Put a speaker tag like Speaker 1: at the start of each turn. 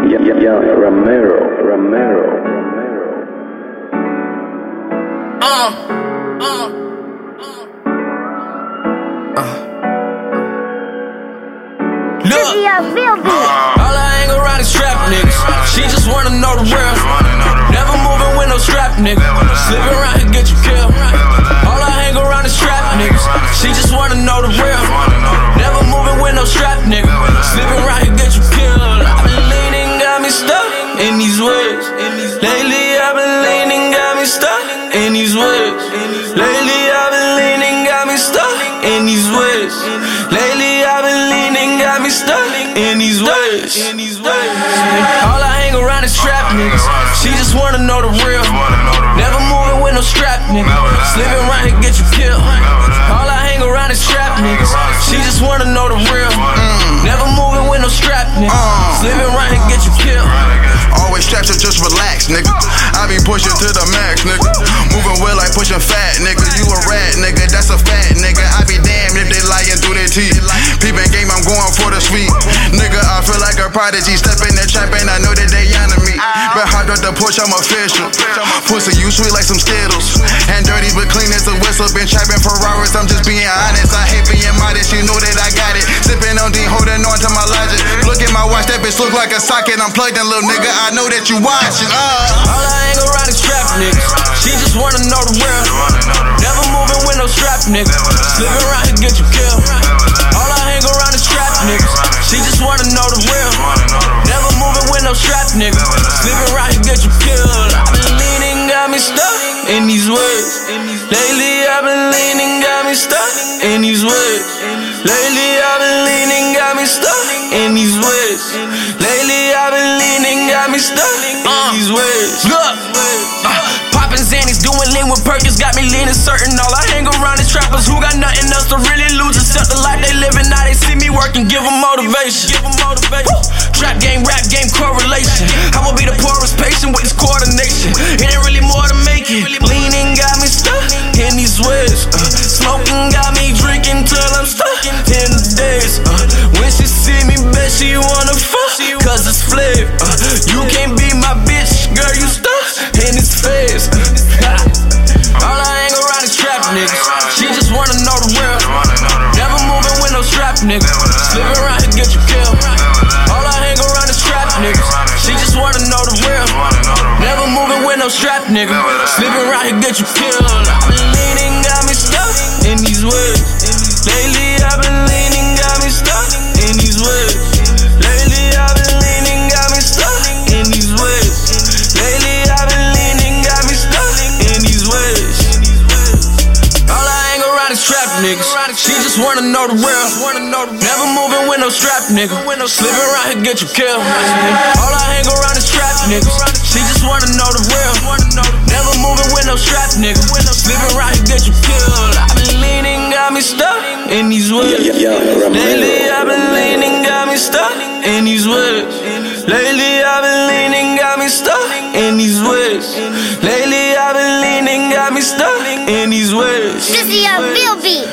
Speaker 1: Yeah, yeah, yeah, Romero, Romero.
Speaker 2: Uh, uh, uh. Look,
Speaker 3: Yeah,
Speaker 2: all I hang around is trap niggas. She just wanna know the real. Never moving with no strap nigga. Lately I've been leaning, got me stuck in these ways. Lately I've been leaning, got me stuck in these ways. Lately I've been leaning, got me stuck in these ways. All I hang around is trap niggas. She just wanna know the real. Never moving with no strap nigga. Slipping around here get you killed. All I hang around is trap niggas. She just wanna know the mm. real. Never moving with no strap nigga.
Speaker 4: Just relax, nigga. I be pushing to the max, nigga. Moving well like pushing fat, nigga. You a rat, nigga. That's a fat, nigga. I be damned if they lying through their teeth. Peeping game, I'm going for the sweet. Nigga, I feel like a prodigy. Step in the trap and I know that they under me. But hot up the push, I'm official. Pussy, you sweet like some Skittles. And dirty but clean as a whistle. Been trapping Ferraris, I'm just being honest. I hate being modest, you know that look like a socket. I'm plugged in, little nigga. I know that you watching. Uh.
Speaker 2: All I hang around is trap niggas. She just wanna know the real. Never moving with no strap nigga. Slipping Lately I've been leaning, got me stuck in these ways. Lately I've been leaning, got me stuck in these ways. Look, uh, poppin' Xannies, doing lean with Perkins, got me leaning certain. All I hang around is trappers who got nothing else to really lose except the life they living. Now they see me working, give them motivation. Give 'em motivation. Woo! Trap game, rap game, correlation. I will be the poorest patient with this coordination. It ain't really more to make it. Leaning got me stuck in these ways. Uh, smoking got me drinking till I'm stuck she wanna fuck. Cause it's flavor. Uh, you can't be my bitch, girl, you stuck in his face. Uh, all I hang around is trap niggas. She just wanna know the real. Never moving with no strap nigga. Slipping around here get you killed. All I hang around is trap niggas. She just wanna know the real. Never moving with no strap nigga. Slipping around here get you killed. I've been leaning, got me stuck in these ways. Niggas. She just wanna know the real. Never moving with no strap nigga. Slipping around here get you killed. All I hang around is trap niggas. She just wanna know the real. Never moving with no strap nigga. Slipping around here get you killed. I've been leaning, got me stuck in these ways.
Speaker 1: Yeah, yeah, Romero.
Speaker 2: Lately I've been leaning, got me stuck in these ways. Lately I've been leaning, got me stuck in these ways. Lately I've been leaning, got me stuck in these ways.
Speaker 3: This is a filthy.